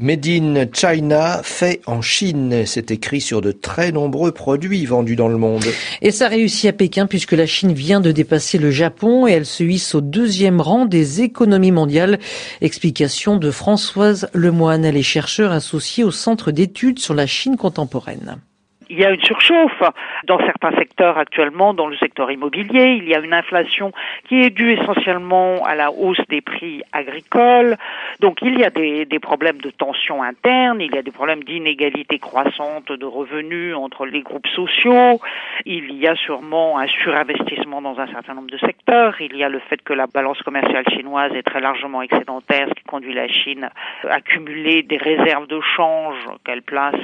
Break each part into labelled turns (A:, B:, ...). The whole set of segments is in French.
A: Made in China, fait en Chine. C'est écrit sur de très nombreux produits vendus dans le monde.
B: Et ça réussit à Pékin puisque la Chine vient de dépasser le Japon et elle se hisse au deuxième rang des économies mondiales. Explication de Françoise Lemoine. Elle est chercheure associée au Centre d'études sur la Chine contemporaine
C: il y a une surchauffe dans certains secteurs actuellement, dans le secteur immobilier. Il y a une inflation qui est due essentiellement à la hausse des prix agricoles. Donc il y a des, des problèmes de tension interne, il y a des problèmes d'inégalité croissante de revenus entre les groupes sociaux. Il y a sûrement un surinvestissement dans un certain nombre de secteurs. Il y a le fait que la balance commerciale chinoise est très largement excédentaire, ce qui conduit la Chine à accumuler des réserves de change qu'elle place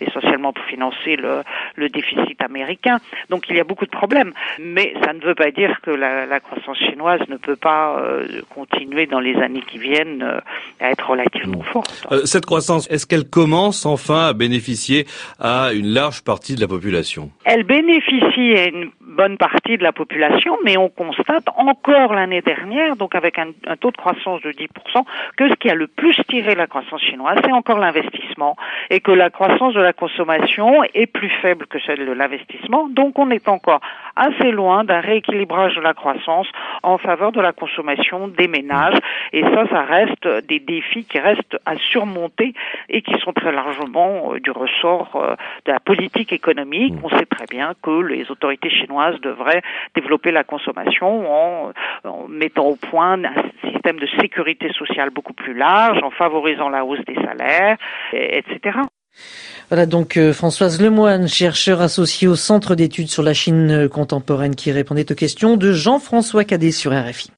C: essentiellement pour financer le, déficit américain. Donc il y a beaucoup de problèmes. Mais ça ne veut pas dire que la, croissance chinoise ne peut pas euh, continuer dans les années qui viennent euh, à être relativement forte.
D: Euh, cette croissance, est-ce qu'elle commence enfin à bénéficier à une large partie de la population?
C: Elle bénéficie à une bonne partie de la population, mais on constate encore l'année dernière, donc avec un, taux de croissance de 10%, que ce qui a le plus tiré la croissance chinoise, c'est encore l'investissement, et que la croissance de la consommation est plus faible que celle de l'investissement. Donc on est encore assez loin d'un rééquilibrage de la croissance en faveur de la consommation des ménages. Et ça, ça reste des défis qui restent à surmonter et qui sont très largement euh, du ressort euh, de la politique économique. On sait très bien que les autorités chinoises devraient développer la consommation en, en mettant au point un système de sécurité sociale beaucoup plus large, en favorisant la hausse des salaires, etc.
B: Voilà donc euh, Françoise Lemoine, chercheur associée au Centre d'études sur la Chine contemporaine qui répondait aux questions de Jean-François Cadet sur RFI.